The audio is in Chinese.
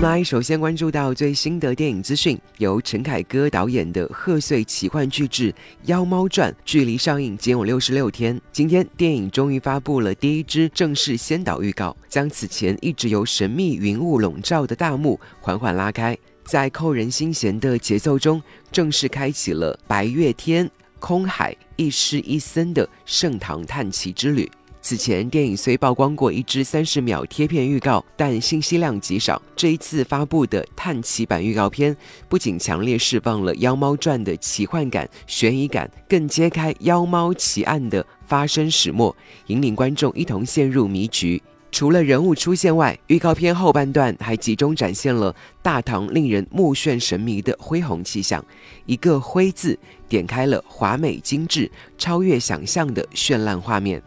们来首先关注到最新的电影资讯，由陈凯歌导演的贺岁奇幻巨制《妖猫传》距离上映仅有六十六天，今天电影终于发布了第一支正式先导预告，将此前一直由神秘云雾笼罩的大幕缓缓拉开，在扣人心弦的节奏中，正式开启了白月天、空海、一师一僧的盛唐探奇之旅。此前，电影虽曝光过一支三十秒贴片预告，但信息量极少。这一次发布的探奇版预告片，不仅强烈释放了《妖猫传》的奇幻感、悬疑感，更揭开妖猫奇案的发生始末，引领观众一同陷入迷局。除了人物出现外，预告片后半段还集中展现了大唐令人目眩神迷的恢宏气象。一个“徽”字，点开了华美精致、超越想象的绚烂画面。